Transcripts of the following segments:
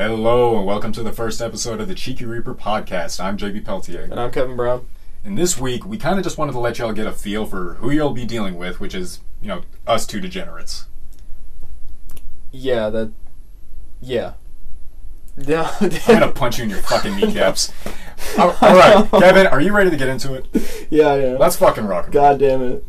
Hello, and welcome to the first episode of the Cheeky Reaper podcast. I'm JB Peltier. And I'm Kevin Brown. And this week, we kind of just wanted to let y'all get a feel for who you'll be dealing with, which is, you know, us two degenerates. Yeah, that. Yeah. Yeah. I'm gonna punch you in your fucking kneecaps. All right, Kevin, are you ready to get into it? yeah, yeah. Let's fucking rock. God damn it.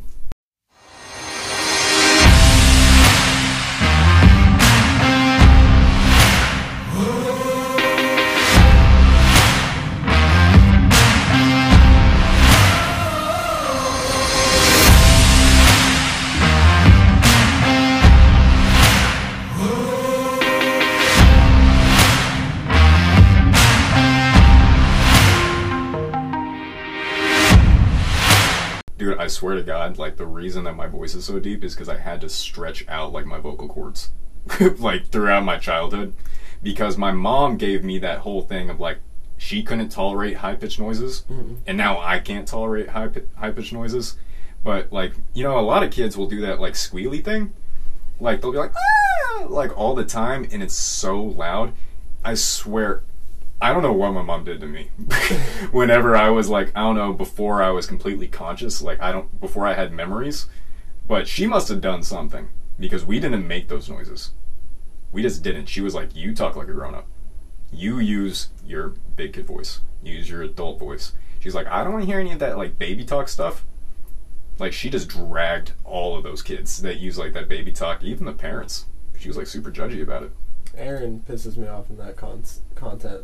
Swear to God, like the reason that my voice is so deep is because I had to stretch out like my vocal cords, like throughout my childhood, because my mom gave me that whole thing of like she couldn't tolerate high pitched noises, and now I can't tolerate high high pitched noises. But like you know, a lot of kids will do that like squealy thing, like they'll be like ah! like all the time, and it's so loud. I swear, I don't know what my mom did to me. Whenever I was like, I don't know, before I was completely conscious, like I don't, before I had memories, but she must have done something because we didn't make those noises. We just didn't. She was like, you talk like a grown up. You use your big kid voice. Use your adult voice. She's like, I don't want to hear any of that like baby talk stuff. Like she just dragged all of those kids that use like that baby talk, even the parents. She was like super judgy about it. Aaron pisses me off in that con- content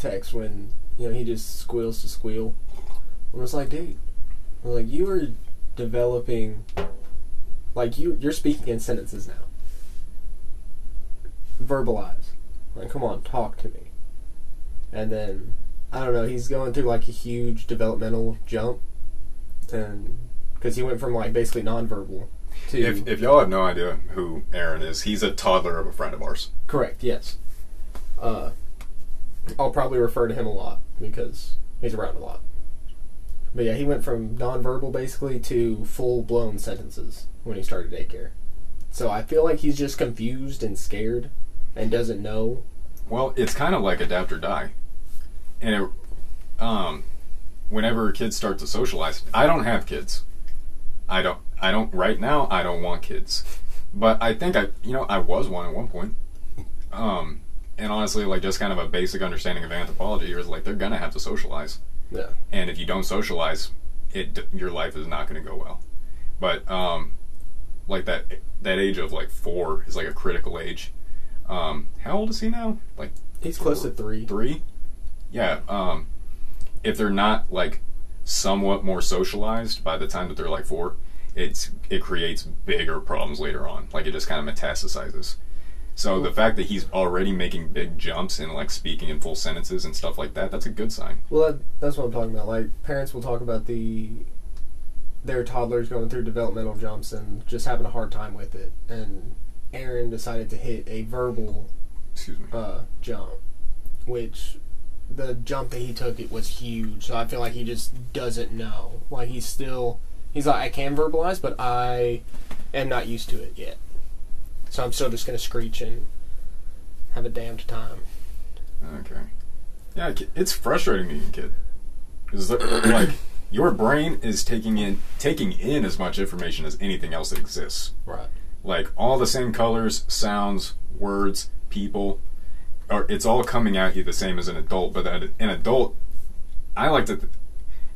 text when, you know, he just squeals to squeal. And it's like, dude, I'm like, you are developing. Like, you, you're speaking in sentences now. Verbalize. Like, come on, talk to me. And then, I don't know, he's going through like a huge developmental jump. And. Because he went from like basically nonverbal to. If, if y'all have no idea who Aaron is, he's a toddler of a friend of ours. Correct. Yes. Uh, I'll probably refer to him a lot because he's around a lot. But yeah, he went from nonverbal basically to full blown sentences when he started daycare. So I feel like he's just confused and scared and doesn't know. Well, it's kind of like adapt or die. And it, um, whenever kids start to socialize, I don't have kids. I don't. I don't right now. I don't want kids. But I think I, you know, I was one at one point. Um, and honestly, like just kind of a basic understanding of anthropology is like they're gonna have to socialize. Yeah. and if you don't socialize, it your life is not going to go well. But um, like that that age of like four is like a critical age. Um, how old is he now? Like He's close to three. three? Yeah. Um, if they're not like somewhat more socialized by the time that they're like four, it's it creates bigger problems later on. Like it just kind of metastasizes. So the fact that he's already making big jumps and like speaking in full sentences and stuff like that, that's a good sign. Well, that, that's what I'm talking about. Like parents will talk about the their toddlers going through developmental jumps and just having a hard time with it. And Aaron decided to hit a verbal Excuse me. uh, jump, which the jump that he took it was huge. So I feel like he just doesn't know. Like he's still he's like I can verbalize, but I am not used to it yet. So I'm still just gonna screech and have a damned time. Okay. Yeah, it's frustrating being a kid. Because uh, like your brain is taking in taking in as much information as anything else that exists. Right. Like all the same colors, sounds, words, people, or it's all coming at you the same as an adult. But an an adult, I like to, th-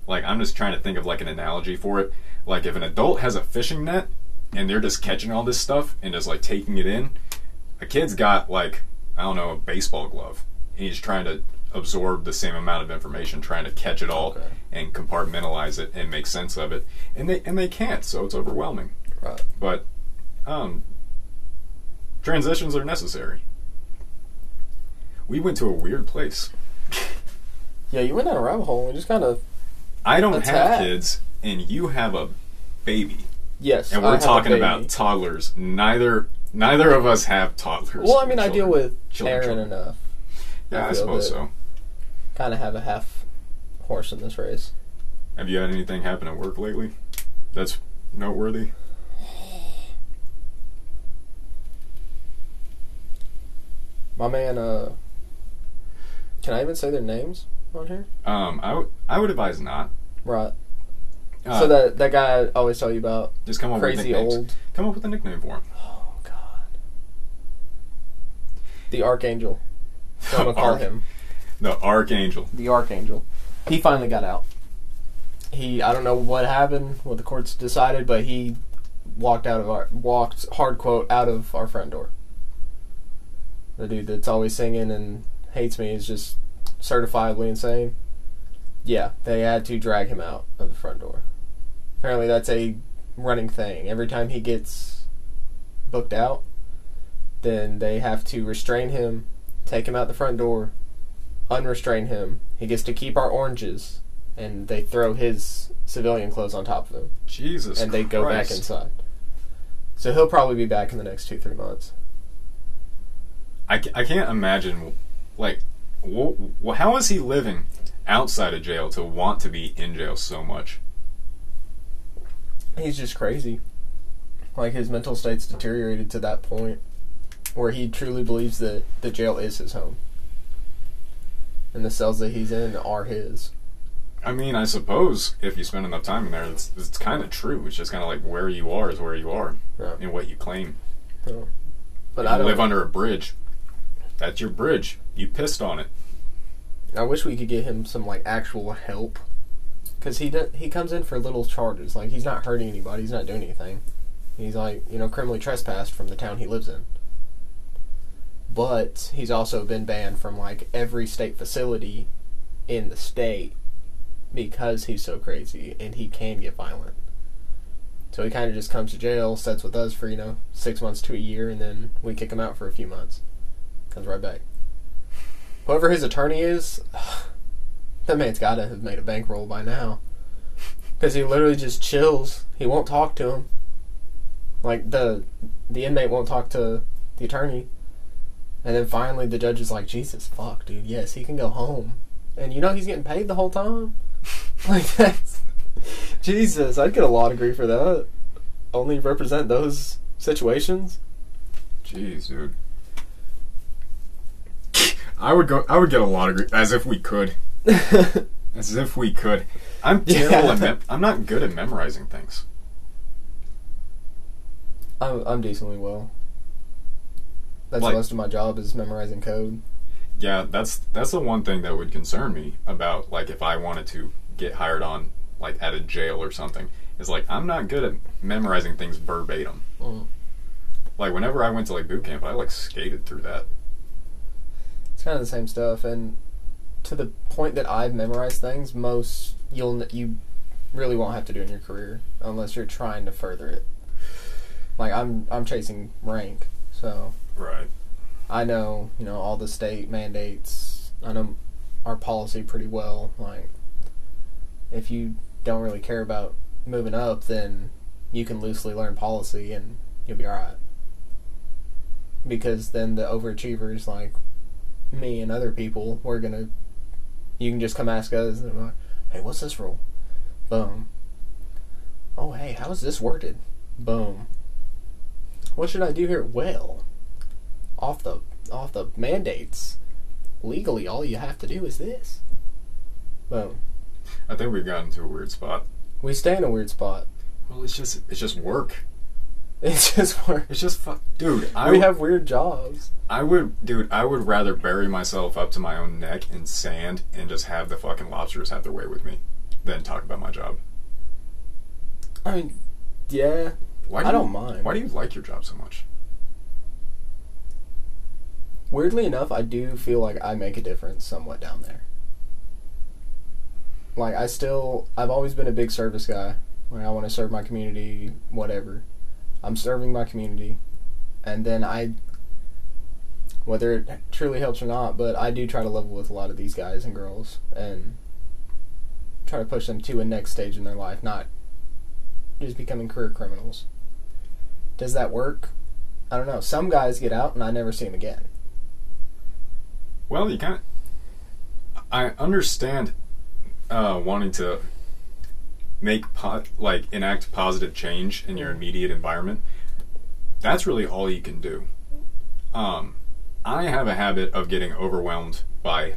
like I'm just trying to think of like an analogy for it. Like if an adult has a fishing net and they're just catching all this stuff and just like taking it in, a kid's got like I don't know a baseball glove and he's trying to absorb the same amount of information, trying to catch it all Okay. and compartmentalize it and make sense of it, and they and they can't, so it's overwhelming. Right. But um, transitions are necessary. We went to a weird place. Yeah, you went down a rabbit hole and just kind of I don't That's have kids, and you have a baby, yes. and we're talking about toddlers. Neither neither of us have toddlers. Well, I mean, I deal with Children, Aaron children. enough. Yeah, I, feel suppose so. Kind of have a half horse in this race. Have you had anything happen at work lately that's noteworthy? My man, uh, Can I even say their names on here? Um, I would I would advise not. Right. Uh, so that that guy I always tell you about, just come up with crazy nicknames. old. Come up with a nickname for him. Oh God. The Archangel. So I'm gonna call Arch- him The Archangel. the Archangel. He finally got out. He I don't know what happened, what the courts decided, but he walked out of our walked hard quote out of our front door. The dude that's always singing and hates me is just certifiably insane. Yeah, they had to drag him out of the front door. Apparently that's a running thing. Every time he gets booked out, then they have to restrain him, take him out the front door, unrestrain him. He gets to keep our oranges, and they throw his civilian clothes on top of him, Jesus. and they go back inside. So he'll probably be back in the next two three months. I, I can't imagine, like, wh- wh- how is he living outside of jail to want to be in jail so much? He's just crazy. Like his mental state's deteriorated to that point where he truly believes that the jail is his home, and the cells that he's in are his. I mean, I suppose if you spend enough time in there, it's, it's kind of true. It's just kind of like where you are is where you are, Yeah. and what you claim. So, but If I don't live under a bridge. That's your bridge. You pissed on it. I wish we could get him some like actual help, because he do, he comes in for little charges. Like he's not hurting anybody. He's not doing anything. He's like you know criminally trespassed from the town he lives in. But he's also been banned from like every state facility in the state because he's so crazy and he can get violent. So he kind of just comes to jail, sits with us for you know six months to a year, and then we kick him out for a few months. Comes right back. Whoever his attorney is, that man's got to have made a bankroll by now. Because he literally just chills. He won't talk to him. Like the the inmate won't talk to the attorney. And then finally the judge is like, Jesus fuck, dude, yes, he can go home. And you know he's getting paid the whole time? like that's Jesus, I'd get a law degree for that. Only represent those situations. Jeez, dude. I would go. I would get a lot of. Grief as if we could. As if we could. I'm terrible at. Yeah. Mem- I'm not good at memorizing things. I'm, I'm decently well. That's Like- most of my job is memorizing code. Yeah, that's that's the one thing that would concern me about like if I wanted to get hired on like at a jail or something. Is like I'm not good at memorizing things verbatim. Mm. Like whenever I went to like boot camp, I like skated through that. It's kind of the same stuff, and to the point that I've memorized things, most you'll you really won't have to do in your career unless you're trying to further it. Like I'm I'm chasing rank, so Right. I know you know all the state mandates. I know our policy pretty well. Like if you don't really care about moving up, then you can loosely learn policy and you'll be alright. Because then the overachievers like me and other people, we're gonna. You can just come ask us, and we're like, "Hey, what's this rule?" Boom. Oh, hey, how is this worded? Boom. What should I do here? Well, off the off the mandates, legally, all you have to do is this. Boom. I think we've gotten to a weird spot. We stay in a weird spot. Well, it's just it's just work. It's just work. It's just fuck, dude. I we would- have weird jobs. I would, dude. I would rather bury myself up to my own neck in sand and just have the fucking lobsters have their way with me than talk about my job. I mean, yeah. Why do I you- don't mind. Why do you like your job so much? Weirdly enough, I do feel like I make a difference somewhat down there. Like I still, I've always been a big service guy. Like I want to serve my community, whatever. I'm serving my community, and then I, whether it truly helps or not, but I do try to level with a lot of these guys and girls and try to push them to a next stage in their life, not just becoming career criminals. Does that work? I don't know. Some guys get out and I never see them again. Well, you kind of. I understand uh, wanting to make po- like enact positive change in your immediate environment. That's really all you can do. Um, I have a habit of getting overwhelmed by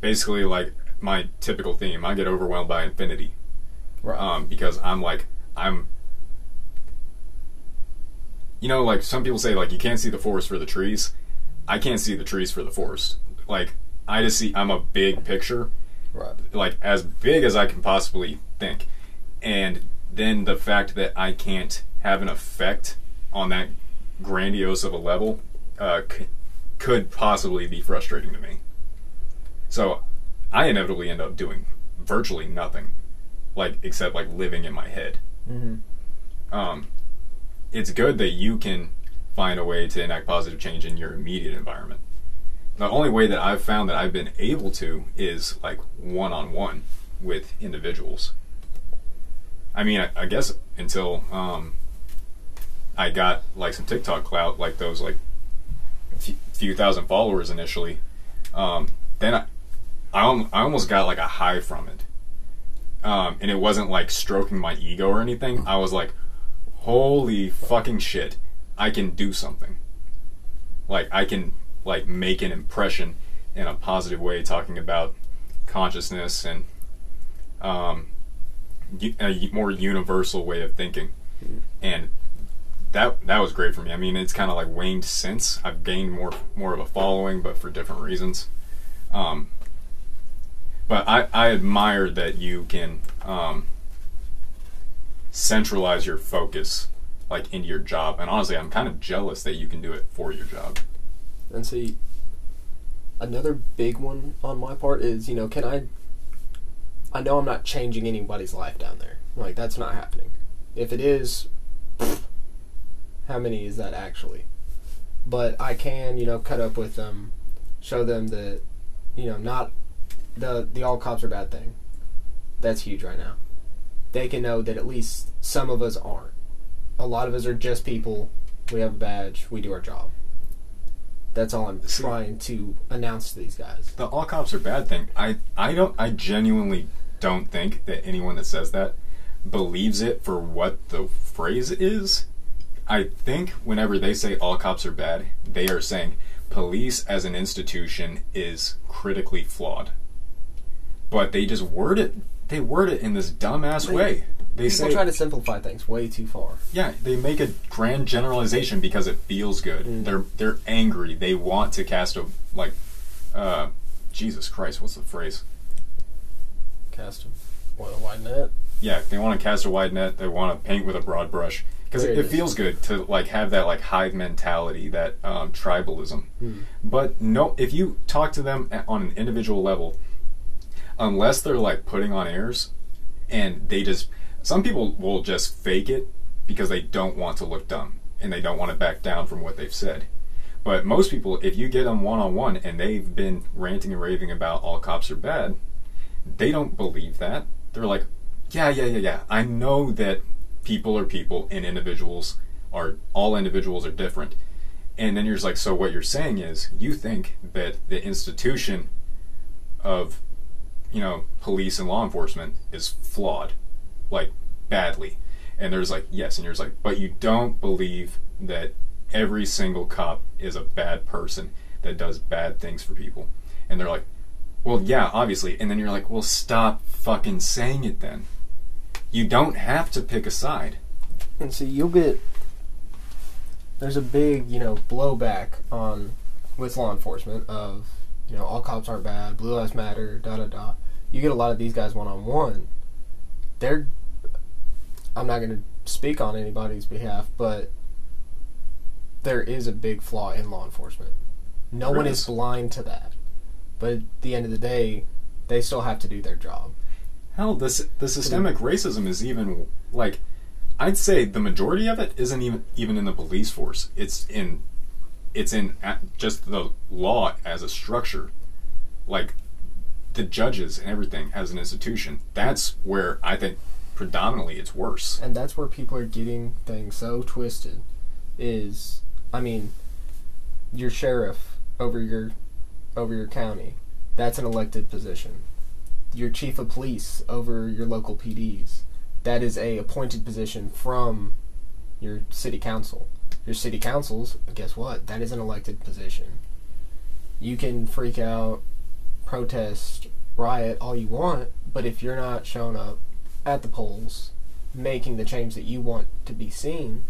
basically like my typical theme. I get overwhelmed by infinity Right. um, because I'm like I'm. You know, like some people say, like you can't see the forest for the trees. I can't see the trees for the forest. Like I just see. I'm a big picture, right. like as big as I can possibly think, and then the fact that I can't have an effect on that grandiose of a level uh, c- could possibly be frustrating to me. So I inevitably end up doing virtually nothing, like except like living in my head. hmm Um, it's good that you can find a way to enact positive change in your immediate environment. The only way that I've found that I've been able to is like one on one with individuals. I mean, I, I guess until um, I got like some TikTok clout, like those like few, few thousand followers initially. Um, then I, I, I almost got like a high from it. Um, and it wasn't like stroking my ego or anything. I was like, holy fucking shit, I can do something. Like I can like make an impression in a positive way, talking about consciousness and um, a more universal way of thinking, and that that was great for me. I mean, it's kind of like waned since. I've gained more more of a following, but for different reasons. Um, but I, I admire that you can um, centralize your focus like into your job. And honestly i'm kind of jealous that you can do it for your job And see, another big one on my part is, you know, can I? I know I'm not changing anybody's life down there. Like that's not happening. If it is, how many is that actually? But I can, you know, cut up with them, show them that, you know, not the the all cops are bad thing. That's huge right now. They can know that at least some of us aren't. A lot of us are just people. We have a badge. We do our job. That's all I'm See- trying to announce to these guys. the all cops are bad thing. I i don't i genuinely don't think that anyone that says that believes it for what the phrase is. I think whenever they say all cops are bad they are saying police as an institution is critically flawed. But they just word it they word it in this dumbass way they People say try to simplify things way too far. Yeah, they make a grand generalization because it feels good. Mm. They're they're angry. They want to cast a like, uh, Jesus Christ, what's the phrase? Cast a oil wide net. Yeah, they want to cast a wide net. They want to paint with a broad brush because it, it feels good to like have that like hive mentality, that um, tribalism. Hmm. But no, if you talk to them on an individual level, unless they're like putting on airs, and they just some people will just fake it because they don't want to look dumb and they don't want to back down from what they've said. But most people, if you get them one on one and they've been ranting and raving about all cops are bad, they don't believe that. They're like, yeah, yeah, yeah, yeah. I know that people are people and individuals are all individuals are different. And then you're just like, so what you're saying is you think that the institution of, you know, police and law enforcement is flawed, like badly. And there's like, yes, and you're like, but you don't believe that every single cop is a bad person that does bad things for people. And they're like, well, yeah, obviously. And then you're like, well, stop fucking saying it then. You don't have to pick a side. And see, you'll get. There's a big, you know, blowback on with law enforcement of, you know, all cops aren't bad, blue lives matter, da da da. You get a lot of these guys one on one. They're. I'm not going to speak on anybody's behalf, but there is a big flaw in law enforcement. No There one is is. blind to that. But at the end of the day, they still have to do their job. Hell, this the systemic racism is even like I'd say the majority of it isn't even even in the police force. It's in it's in just the law as a structure, like the judges and everything as an institution. That's where I think predominantly it's worse. and that's where people are getting things so twisted is i mean your sheriff over your over your county that's an elected position. Your chief of police over your local pds that is a appointed position from your city council. Your city councils guess what? That is an elected position. You can freak out protest, riot all you want, but if you're not showing up at the polls, making the change that you want to be seen,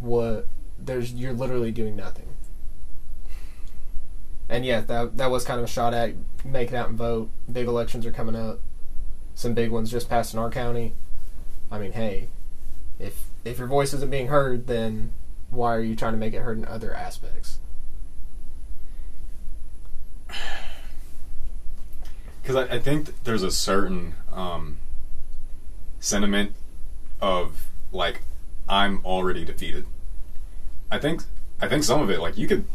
what there's you're literally doing nothing. And yeah, that that was kind of a shot at make it out and vote. Big elections are coming up. Some big ones just passed in our county. I mean, hey, if if your voice isn't being heard, then why are you trying to make it heard in other aspects? because I, I think there's a certain um, sentiment of like I'm already defeated. I think I think some of it like you could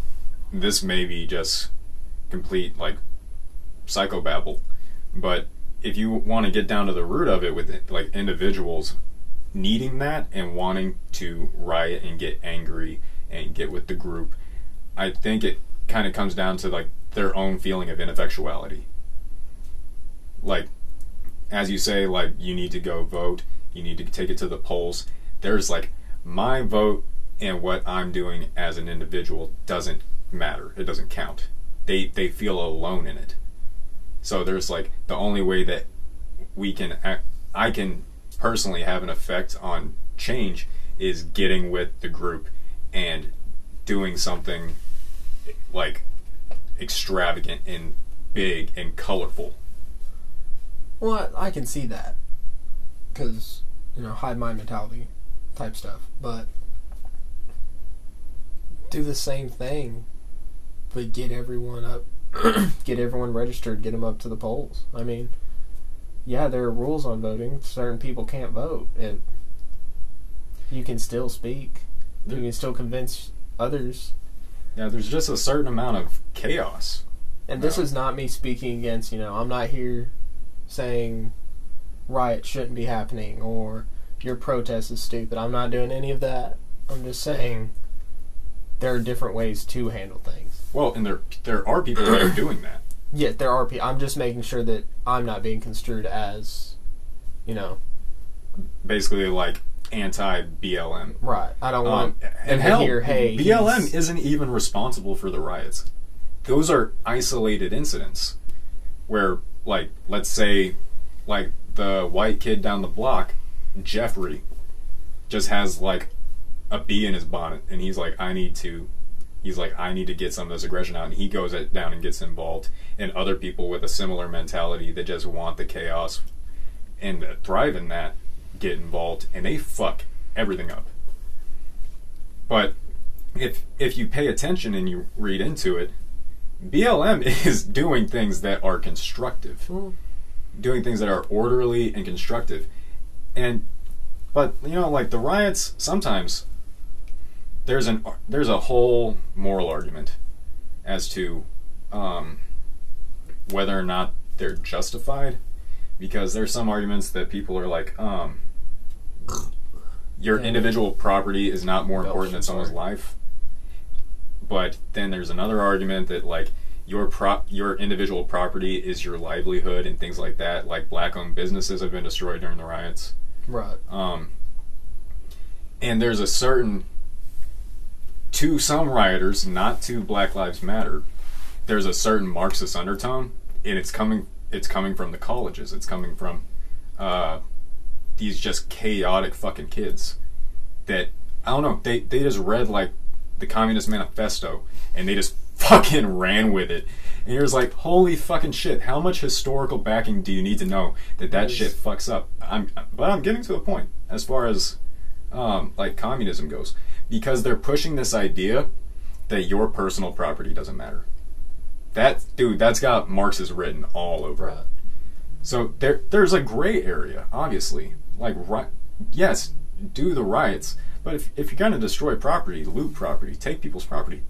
this may be just complete like psychobabble, but if you want to get down to the root of it with like individuals needing that and wanting to riot and get angry and get with the group, I think it kind of comes down to like their own feeling of ineffectuality like as you say like you need to go vote you need to take it to the polls. There's like my vote and what i'm doing as an individual doesn't matter. It doesn't count. They they feel alone in it. So there's like the only way that we can act, i can personally have an effect on change is getting with the group and doing something like extravagant and big and colorful Well, I I can see that because you know hide mind mentality type stuff, but do the same thing, but get everyone up, get everyone registered, get them up to the polls. I mean, yeah, there are rules on voting. Certain people can't vote, and you can still speak. You can still convince others. yeah there's just a certain amount of chaos And this is not me speaking against, you know, I'm not here saying riot shouldn't be happening or your protest is stupid. I'm not doing any of that. I'm just saying there are different ways to handle things. Well, and there there are people that are doing that. Yeah, there are people. I'm just making sure that I'm not being construed as, you know, Basically, like anti BLM. right. I don't Um, want and to hell, hear, hey, BLM he's- isn't even responsible for the riots. Those are isolated incidents where, like, let's say, like the white kid down the block, Jeffrey, just has like a bee in his bonnet, and he's like, I need to. He's like, I need to get some of this aggression out, and he goes down and gets involved. And other people with a similar mentality that just want the chaos and thrive in that get involved, and they fuck everything up. But if if you pay attention and you read into it, BLM is doing things that are constructive, Mm. doing things that are orderly and constructive, and but you know like the riots sometimes there's an there's a whole moral argument as to um, whether or not they're justified because there's some arguments that people are like um, your individual property is not more important than someone's life but then there's another argument that like your prop your individual property is your livelihood and things like that. Like black owned businesses have been destroyed during the riots. Right. um, and there's a certain to some rioters not to black lives matter there's a certain marxist undertone and it's coming it's coming from the colleges. It's coming from uh, these just chaotic fucking kids that i don't know they, they just read like the communist manifesto and they just fucking ran with it. And you're just like holy fucking shit how much historical backing do you need to know that that Yes. shit fucks up? I'm but i'm getting to the point as far as um, like communism goes because they're pushing this idea that your personal property doesn't matter. That dude that's got marxist written all over it. So there, there's a gray area, obviously. Like, ri- yes, do the riots, but if, if you're going to destroy property, loot property, take people's property,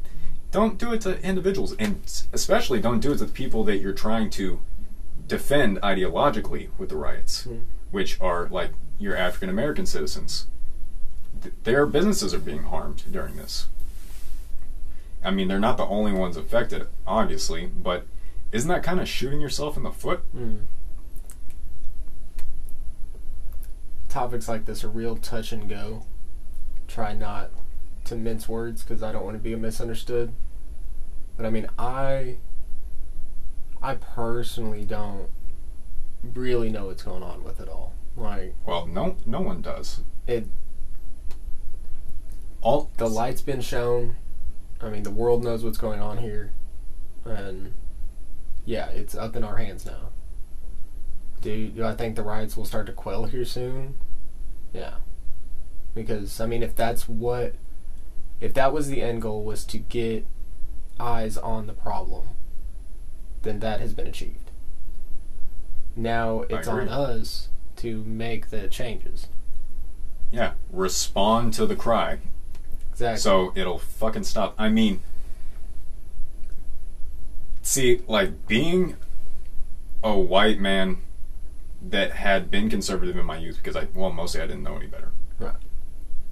don't do it to individuals, and especially don't do it to the people that you're trying to defend ideologically with the riots, Hmm. which are like your African American citizens. Th- Their businesses are being harmed during this. I mean, they're not the only ones affected, obviously, but isn't that kind of shooting yourself in the foot? Mm. Topics like this are real touch and go. Try not to mince words because I don't want to be misunderstood. But I mean, I I personally don't really know what's going on with it all. Like Well, no, no one does. it, All the light's been shown. I mean, the world knows what's going on here, and yeah, it's up in our hands now. Do do I think the riots will start to quell here soon? Yeah, because I mean, if that's what, if that was the end goal was to get eyes on the problem, then that has been achieved. Now it's on us to make the changes. yeah, respond to the cry. Exactly. So it'll fucking stop. I mean, see, like being a white man that had been conservative in my youth because I, well, mostly I didn't know any better.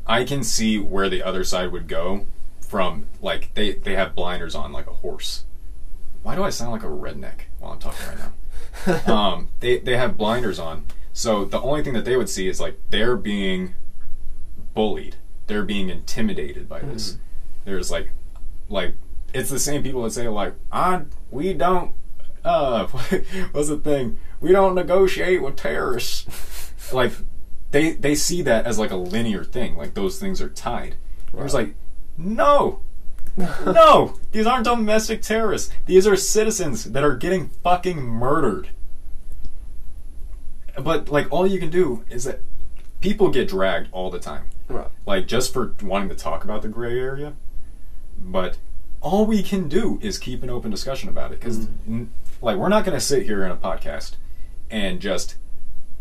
I can see where the other side would go from, like, they, they have blinders on like a horse. Why do I sound like a redneck while I'm talking right now? um, they, they have blinders on. So the only thing that they would see is like they're being bullied. They're being intimidated by this. There's like, like it's the same people that say like, "I we don't, uh, what's the thing? We don't negotiate with terrorists." like, they they see that as like a linear thing. Like those things are tied. Right. like, no, no, these aren't domestic terrorists. These are citizens that are getting fucking murdered. But like all you can do is that people get dragged all the time. Right. Like just for wanting to talk about the gray area. But all we can do is keep an open discussion about it cuz mm-hmm. like we're not going to sit here in a podcast and just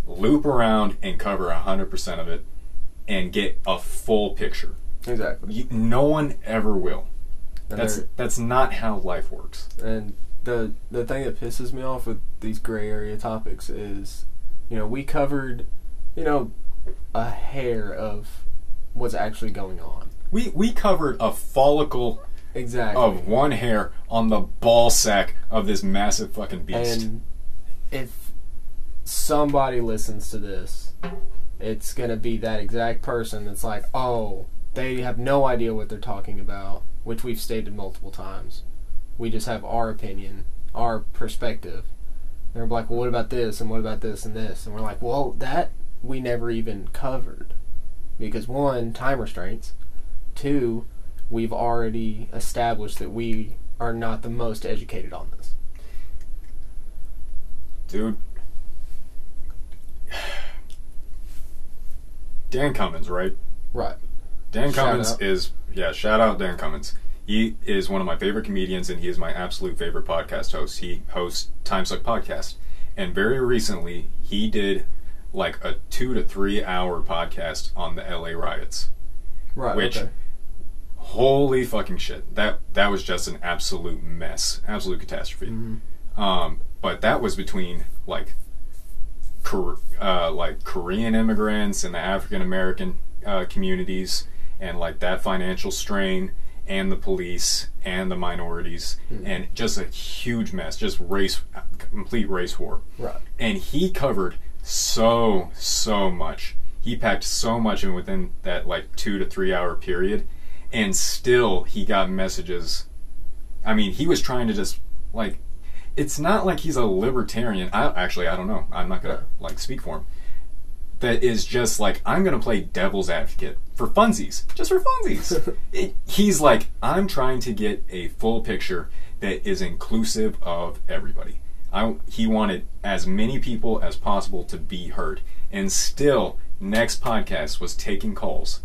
loop around and cover 100% of it and get a full picture. Exactly. You, no one ever will. And That's that's not how life works. And the the thing that pisses me off with these gray area topics is, you know, we covered, you know, a hair of what's actually going on. We we covered a follicle Exactly. of one hair on the ball sack of this massive fucking beast. and if somebody listens to this, it's gonna be that exact person that's like, oh, they have no idea what they're talking about, which we've stated multiple times. We just have our opinion, our perspective. They're like, well, what about this and what about this and this? And we're like, well, that we never even covered. Because one, time restraints. Two, we've already established that we are not the most educated on this. Dude. Dan Cummins, right? Right. Dan Shout Cummins out. is yeah, shout out Dan Cummins. He is one of my favorite comedians and he is my absolute favorite podcast host. He hosts Time Suck Podcast. And very recently he did like a two to three hour podcast on the LA riots. Right. Which- okay. Holy fucking shit. That that was just an absolute mess. Absolute catastrophe. Um, but that was between like uh, like Korean immigrants and the African American uh, communities and like that financial strain and the police and the minorities and just a huge mess just race complete race war. Right. and he covered so so much. He packed so much in within that like two to three hour period and still he got messages. I mean he was trying to just like it's not like he's a libertarian. I actually i don't know. I'm not gonna like speak for him. That is just like i'm gonna play devil's advocate for funsies just for funsies. It, he's like i'm trying to get a full picture that is inclusive of everybody. I, he wanted as many people as possible to be heard. And still next podcast was taking calls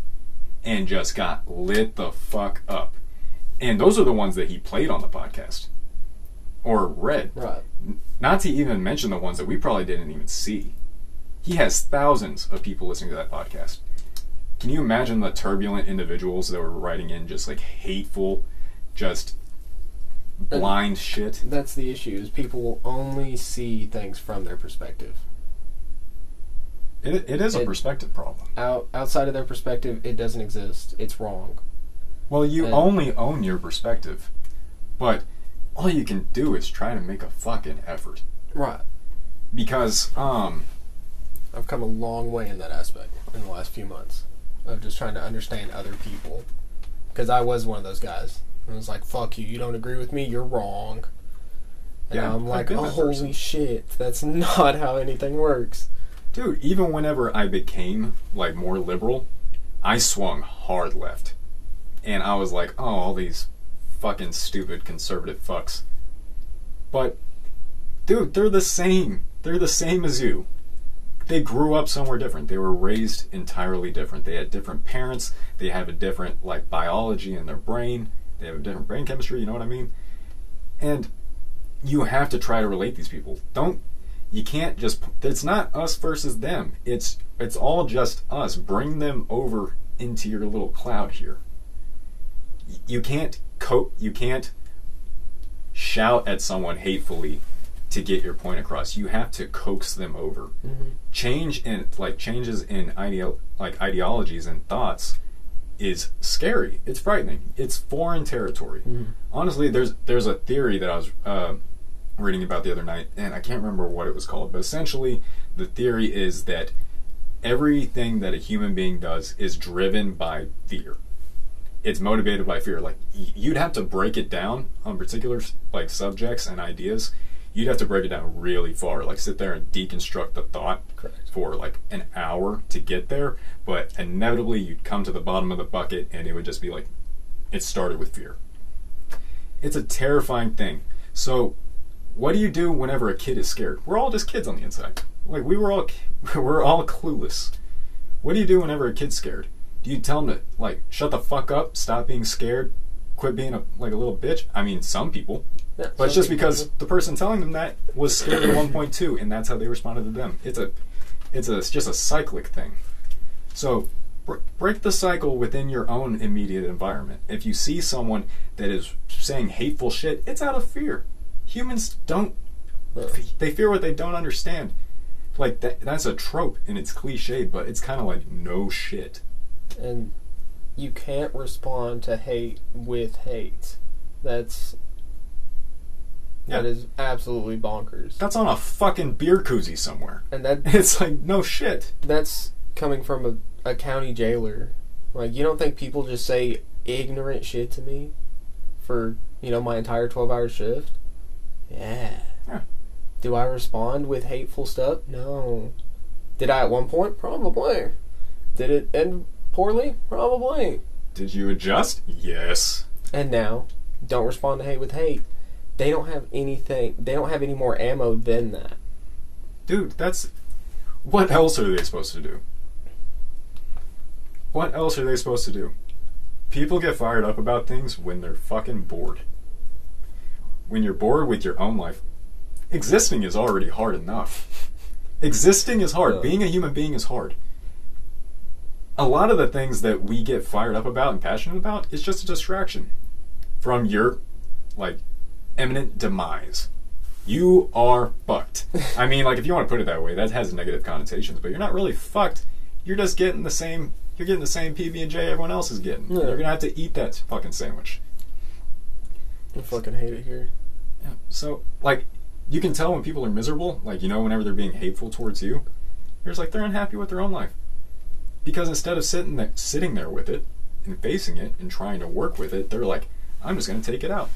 and just got lit the fuck up. And those are the ones that he played on the podcast or read Right. not to even mention the ones that we probably didn't even see. He has thousands of people listening to that podcast. Can you imagine the turbulent individuals that were writing in just like hateful, just blind shit? That's the issue. Is people will only see things from their perspective. It, it is a perspective problem. Out outside of their perspective, it doesn't exist. It's wrong. Well, you And- only own your perspective, but all you can do is try to make a fucking effort. Right. Because, um, I've come a long way in that aspect in the last few months of just trying to understand other people. Because I was one of those guys. I was like, "Fuck you! You don't agree with me? You're wrong." And Yeah, I'm like, oh, holy person." shit, that's not how anything works. Dude, even whenever I became like more liberal, I swung hard left. And I was like, oh, all these fucking stupid conservative fucks. But dude, they're the same. They're the same as you. They grew up somewhere different. They were raised entirely different. They had different parents. They have a different like biology in their brain. They have a different brain chemistry, you know what I mean? And you have to try to relate these people. Don't you can't just it's not us versus them it's it's all just us bring them over into your little cloud here you can't cope you can't shout at someone hatefully to get your point across you have to coax them over Mm-hmm. change in like changes in ideo- like ideologies and thoughts is scary it's frightening it's foreign territory Mhm. honestly there's there's a theory that i was uh, reading about the other night, and I can't remember what it was called, but essentially the theory is that everything that a human being does is driven by fear. It's motivated by fear. Like you'd have to break it down on particular like subjects and ideas. You'd have to break it down really far, like sit there and deconstruct the thought Correct. for like an hour to get there. But inevitably, you'd come to the bottom of the bucket, and it would just be like, it started with fear. It's a terrifying thing. So what do you do whenever a kid is scared? We're all just kids on the inside. Like we were all we're all clueless. What do you do whenever a kid's scared? Do you tell them to like shut the fuck up, stop being scared, quit being a like a little bitch? I mean, some people, Yeah, but it's just because the person telling them that was scared at one point too, and that's how they responded to them. It's a it's a it's just a cyclic thing. So br- break the cycle within your own immediate environment. If you see someone that is saying hateful shit, it's out of fear. Humans don't they fear what they don't understand. Like that that's a trope and it's cliche, but it's kind of like no shit. And you can't respond to hate with hate. That's that Yeah. is absolutely bonkers. That's on a fucking beer koozie somewhere. And that It's like no shit. that's coming from a, a county jailer. Like you don't think people just say ignorant shit to me for, you know, my entire 12-hour shift? Yeah. Yeah. Do I respond with hateful stuff? No. Did I at one point? Probably. Did it end poorly? Probably. Did you adjust? Yes. and now don't respond to hate with hate. They don't have anything. They don't have any more ammo than that. Dude, that's what else are they supposed to do? What else are they supposed to do? People get fired up about things when they're fucking bored. When you're bored with your own life, existing is already hard enough. Existing is hard. Being a human being is hard. A lot of the things that we get fired up about and passionate about is just a distraction from your like imminent demise. You are fucked. I mean, like if you want to put it that way, that has negative connotations, but you're not really fucked. You're just getting the same. You're getting the same PB and J everyone else is getting. Yeah. You're gonna have to eat that fucking sandwich. I fucking hate it here. Yeah. So, like, you can tell when people are miserable. Like, you know, whenever they're being hateful towards you, you're just like they're unhappy with their own life. Because instead of sitting there, sitting there with it and facing it and trying to work with it, they're like, I'm just gonna take it out.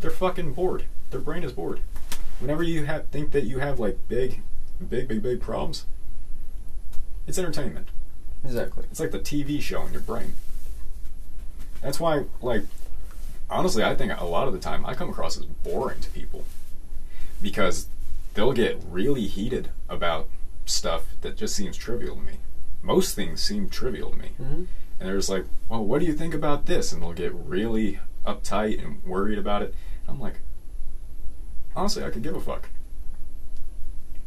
They're fucking bored. Their brain is bored. Whenever you have think that you have like big, big, big, big problems, it's entertainment. Exactly. It's like the TV show in your brain. That's why, like, honestly, I think a lot of the time I come across as boring to people because they'll get really heated about stuff that just seems trivial to me. Most things seem trivial to me. Mm-hmm. And they're just like, well, what do you think about this? And they'll get really uptight and worried about it. I'm like, honestly, I could give a fuck.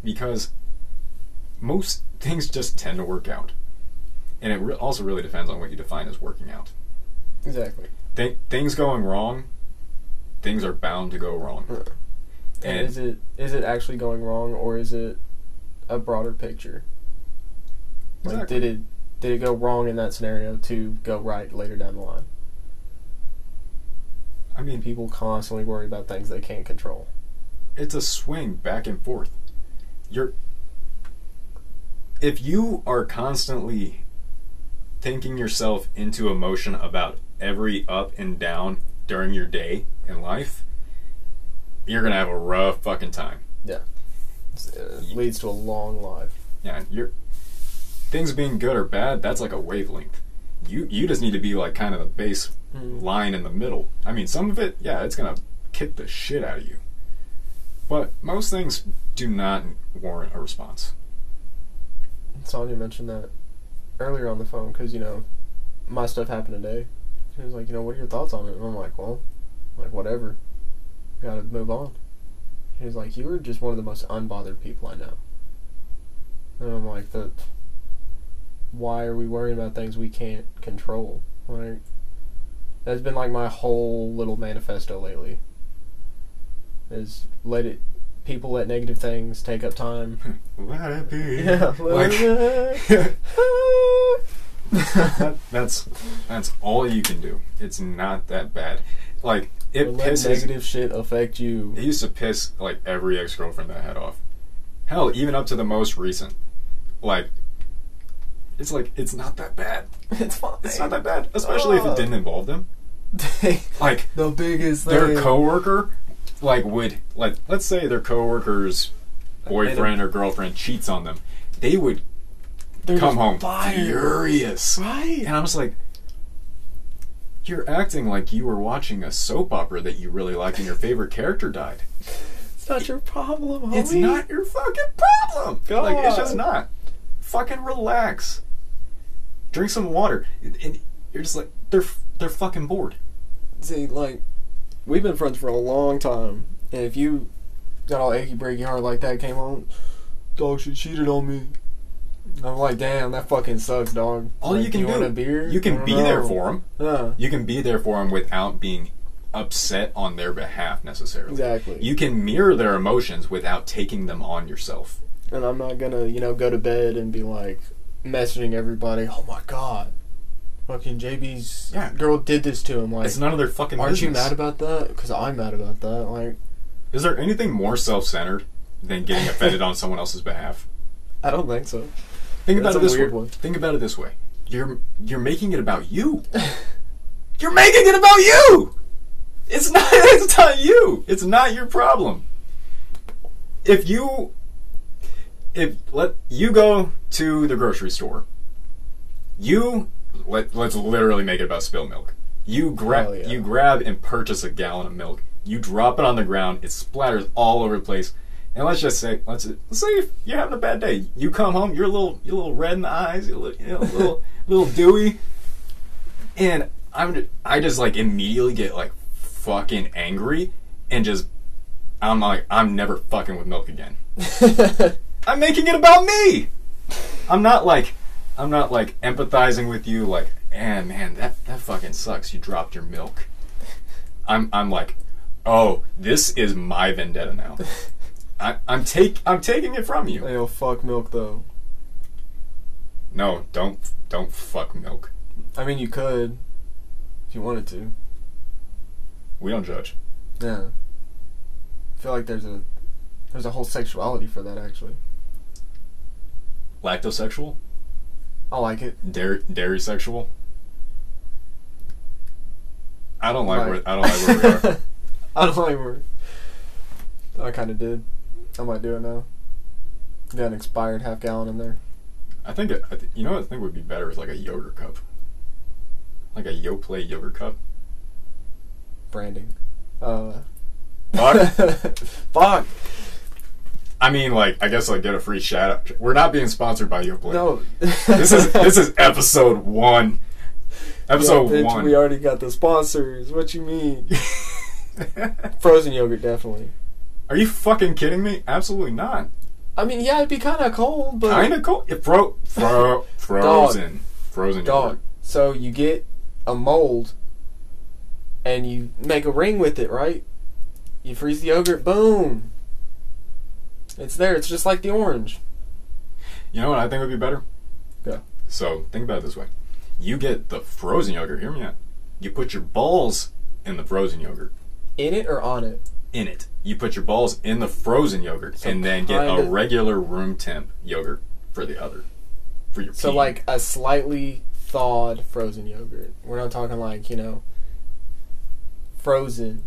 Because most things just tend to work out. And it re- also really depends on what you define as working out. Exactly. Th- things going wrong, things are bound to go wrong. And, And- is it is it actually going wrong or is it a broader picture? Like did it did it go wrong in that scenario to go right later down the line? I mean, People constantly worry about things they can't control. it's a swing back and forth. You're if you are constantly thinking yourself into emotion about every up and down during your day in life, you're gonna have a rough fucking time. Yeah, It uh, leads to a long life. Yeah, you're things being good or bad. That's like a wavelength. You you just need to be like kind of the base Mm. line in the middle. I mean, some of it, yeah, it's gonna kick the shit out of you. But most things do not warrant a response. Sonya mentioned that earlier on the phone because you know my stuff happened today. She was like, you know, what are your thoughts on it? And I'm like, well, like whatever. Got to move on. She was like, you were just one of the most unbothered people I know. And I'm like, that. Why are we worrying about things we can't control? Like, that's been like my whole little manifesto lately. Is let it, people let negative things take up time Let it be. yeah, Like- like, that, that's that's all you can do. It's not that bad. Like it let pisses. negative shit affect you. It used to piss like every ex girlfriend that I had off. Hell, even up to the most recent. Like, it's like it's not that bad. It's fine. It's not that bad, especially if it didn't oh. involve them. Like the biggest their thing. coworker, like would like let's say their coworker's boyfriend or girlfriend cheats on them, they would They're come home fired. furious. Right. And I was like, you're acting like you were watching a soap opera that you really liked and your favorite character died. It's not your problem, homie. It's not your fucking problem. Like it's just not. Fucking relax. Drink some water. And- you're just like they're they're fucking bored. See, like, we've been friends for a long time, and if you got all achy breaky heart like that came on, dog, she cheated on me. I'm like, damn, that fucking sucks, dog. All Like, you can you do, a beer? you can be there for them. You can be there for them without being upset on their behalf necessarily. exactly. You can mirror their emotions without taking them on yourself. and I'm not gonna, you know, go to bed and be like messaging everybody. Oh my god, fucking JB's Yeah. girl did this to him. Like, It's none of their fucking aren't you business. mad about that? Because I'm mad about that. Like, Is there anything more self-centered than getting offended on someone else's behalf? I don't think so. Think That's about it a this weird way. one. Think about it this way. You're you're making it about you. you're making it about you. It's not it's not you. It's not your problem. If you if let you go to the grocery store, you let let's literally make it about spilled milk. You grab yeah. you grab and purchase a gallon of milk. You drop it on the ground. It splatters all over the place. And let's just say, let's, let's say if you're having a bad day, you come home, you're a little, you're a little red in the eyes, you're a little, you know, a little, little dewy, and I'm, ju- I just like immediately get like fucking angry, and just, I'm like, I'm never fucking with milk again. I'm making it about me. I'm not like, I'm not like empathizing with you, like, man, man, that that fucking sucks. You dropped your milk. I'm, I'm like, oh, this is my vendetta now. I, I'm take I'm taking it from you. Hey, yo, fuck milk though. No, don't don't fuck milk. I mean, you could if you wanted to. We don't judge. Yeah. I feel like there's a there's a whole sexuality for that actually. Lactosexual, I like it. dairy dairy sexual. I don't like Right. where I don't like where we are. I don't like where. I kind of did. I might do it now. Got an expired half gallon in there. I think it, I th- you know what I think would be better is like a yogurt cup, like a Yoplait yogurt cup. Branding. Uh. Fuck. Fuck. I mean, like I guess like get a free shout out. We're not being sponsored by Yoplait. No. This is this is episode one. Episode Yeah, bitch, one. We already got the sponsors. What you mean? Frozen yogurt, definitely. Are you fucking kidding me? Absolutely not. I mean, yeah, it'd be kind of cold, but Kind of cold. It fro- fro- frozen. Frozen dog. yogurt. So you get a mold, and you make a ring with it, right? You freeze the yogurt, boom. It's there. It's just like the orange. You know what I think would be better? Yeah. So think about it this way: you get the frozen yogurt. Hear me out. You put your balls in the frozen yogurt. In it or on it? In it, you put your balls in the frozen yogurt, So and then get a regular room temp yogurt for the other. For your So pee. like a slightly thawed frozen yogurt. We're not talking like you know frozen.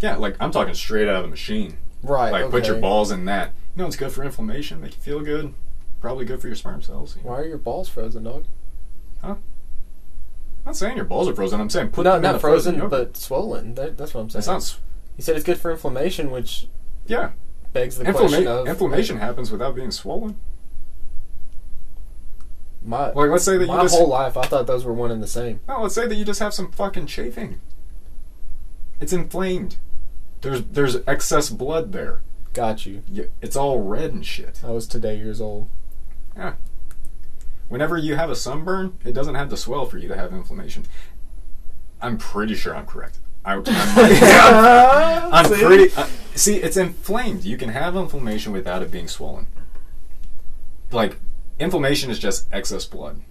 Yeah, like I'm talking straight out of the machine. Right. Like put your balls in that. You know, it's good for inflammation, make you feel good. Probably good for your sperm cells. Why are your balls frozen, dog? Huh? I'm not saying your balls are frozen. I'm saying put no, them in not the frozen, yogurt. but swollen. That, that's what I'm saying. That sounds You said it's good for inflammation, which yeah. begs the Inflama- question of inflammation happens without being swollen. My Like let's say that you my just whole life, I thought those were one and the same. no, let's say that you just have some fucking chafing. It's inflamed. There's there's excess blood there. Got you. It's all red and shit. I was today years old. Yeah. Whenever you have a sunburn, it doesn't have to swell for you to have inflammation. I'm pretty sure I'm correct. I, I'm, I'm See? pretty. Uh, see, it's inflamed. You can have inflammation without it being swollen. Like, inflammation is just excess blood.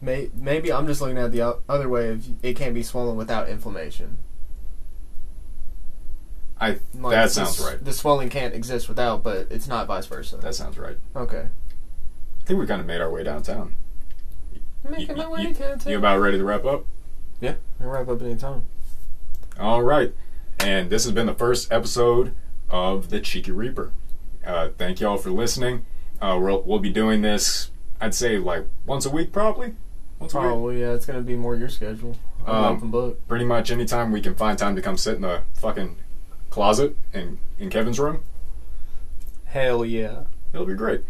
May, maybe I'm just looking at the o- other way of it can't be swollen without inflammation. I. Like, that sounds right. The swelling can't exist without, but it's not vice versa. That sounds right. okay. I think we kind of made our way downtown. Making my way you, downtown. you about ready to wrap up? yeah, I can wrap up any time. All right. And this has been the first episode of The Cheeky Reaper. Uh, thank y'all for listening. Uh, we'll, we'll be doing this, I'd say, like once a week, probably. Once a week. Probably, yeah, it's gonna be more your schedule. I'm Um, open book. Pretty much anytime we can find time to come sit in the fucking closet in, in Kevin's room, Hell yeah. it'll be great.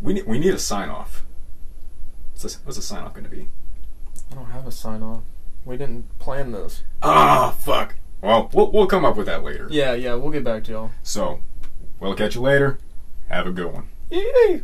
We need, we need a sign off. What's, this, what's the sign off going to be? I don't have a sign off. We didn't plan this. Ah, fuck. Well, we'll, we'll come up with that later. Yeah, yeah, we'll get back to y'all. So, we'll catch you later. Have a good one. Yay!